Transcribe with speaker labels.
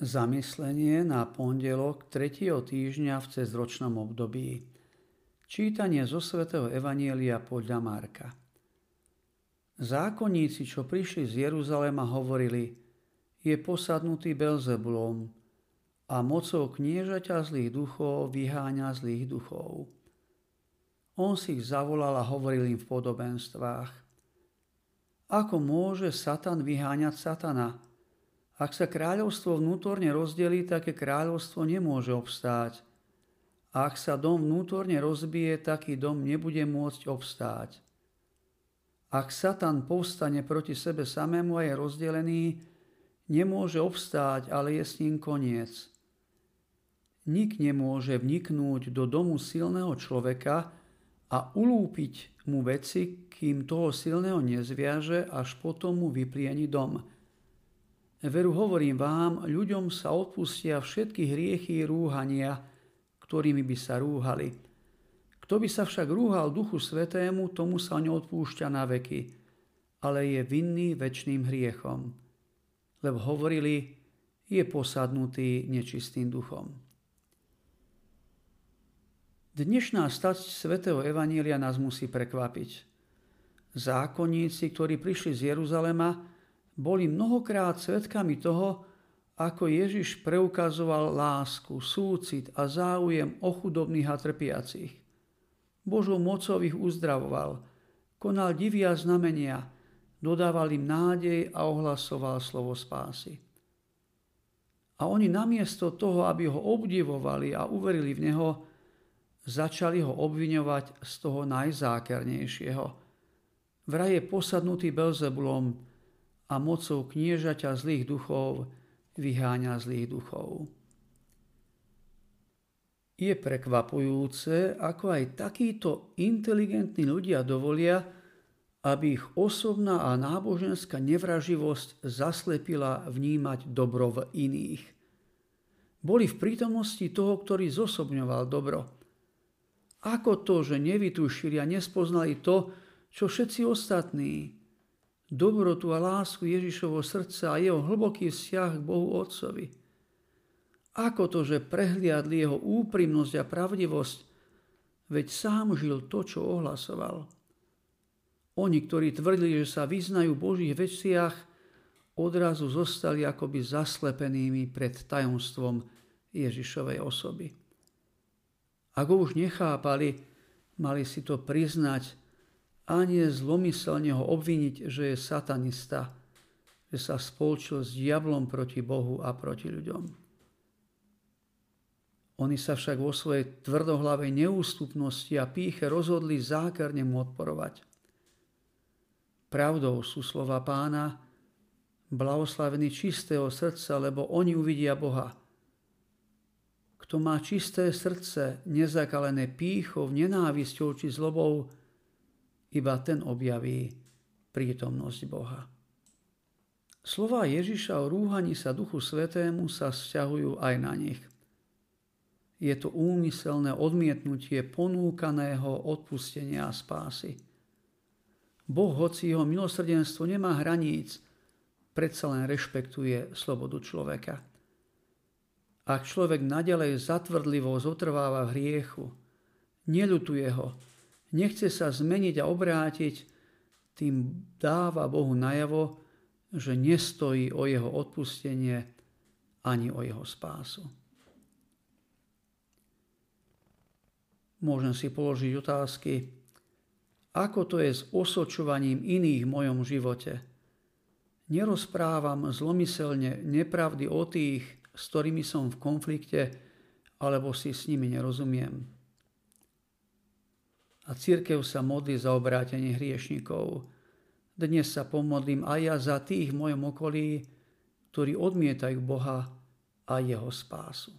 Speaker 1: Zamyslenie na pondelok 3. týždňa v cezročnom období. Čítanie zo svätého Evanielia podľa Marka. Zákonníci, čo prišli z Jeruzalema, hovorili, je posadnutý Belzebulom a mocou kniežaťa zlých duchov vyháňa zlých duchov. On si ich zavolal a hovoril im v podobenstvách. Ako môže Satan vyháňať Satana? Ak sa kráľovstvo vnútorne rozdelí, také kráľovstvo nemôže obstáť. Ak sa dom vnútorne rozbije, taký dom nebude môcť obstáť. Ak Satan povstane proti sebe samému a je rozdelený, nemôže obstáť, ale je s ním koniec. Nik nemôže vniknúť do domu silného človeka a ulúpiť mu veci, kým toho silného nezviaže, až potom mu vyplieni dom. Veru hovorím vám, ľuďom sa odpustia všetky hriechy rúhania, ktorými by sa rúhali. Kto by sa však rúhal Duchu Svetému, tomu sa neodpúšťa na veky, ale je vinný väčšným hriechom. Lebo hovorili, je posadnutý nečistým duchom. Dnešná stať svätého Evanília nás musí prekvapiť. Zákonníci, ktorí prišli z Jeruzalema, boli mnohokrát svetkami toho, ako Ježiš preukazoval lásku, súcit a záujem o chudobných a trpiacich. Božou mocou ich uzdravoval, konal divia znamenia, dodával im nádej a ohlasoval slovo spásy. A oni namiesto toho, aby ho obdivovali a uverili v neho, začali ho obviňovať z toho najzákernejšieho. Vraj je posadnutý Belzebulom, a mocou kniežaťa zlých duchov vyháňa zlých duchov. Je prekvapujúce, ako aj takíto inteligentní ľudia dovolia, aby ich osobná a náboženská nevraživosť zaslepila vnímať dobro v iných. Boli v prítomnosti toho, ktorý zosobňoval dobro. Ako to, že nevytušili a nespoznali to, čo všetci ostatní, dobrotu a lásku Ježišovo srdca a jeho hlboký vzťah k Bohu Otcovi. Ako to, že prehliadli jeho úprimnosť a pravdivosť, veď sám žil to, čo ohlasoval. Oni, ktorí tvrdili, že sa vyznajú v Božích veciach, odrazu zostali akoby zaslepenými pred tajomstvom Ježišovej osoby. Ak ho už nechápali, mali si to priznať a nie zlomyselne ho obviniť, že je satanista, že sa spolčil s diablom proti Bohu a proti ľuďom. Oni sa však vo svojej tvrdohlavej neústupnosti a píche rozhodli zákerne mu odporovať. Pravdou sú slova pána, blahoslavení čistého srdca, lebo oni uvidia Boha. Kto má čisté srdce, nezakalené pýchou, nenávisťou či zlobou, iba ten objaví prítomnosť Boha. Slova Ježiša o rúhaní sa Duchu Svetému sa vzťahujú aj na nich. Je to úmyselné odmietnutie ponúkaného odpustenia a spásy. Boh, hoci jeho milosrdenstvo nemá hraníc, predsa len rešpektuje slobodu človeka. Ak človek nadalej zatvrdlivo zotrváva v hriechu, nelutuje ho, nechce sa zmeniť a obrátiť, tým dáva Bohu najavo, že nestojí o jeho odpustenie ani o jeho spásu. Môžem si položiť otázky, ako to je s osočovaním iných v mojom živote. Nerozprávam zlomyselne nepravdy o tých, s ktorými som v konflikte, alebo si s nimi nerozumiem a církev sa modlí za obrátenie hriešnikov. Dnes sa pomodlím aj ja za tých v mojom okolí, ktorí odmietajú Boha a jeho spásu.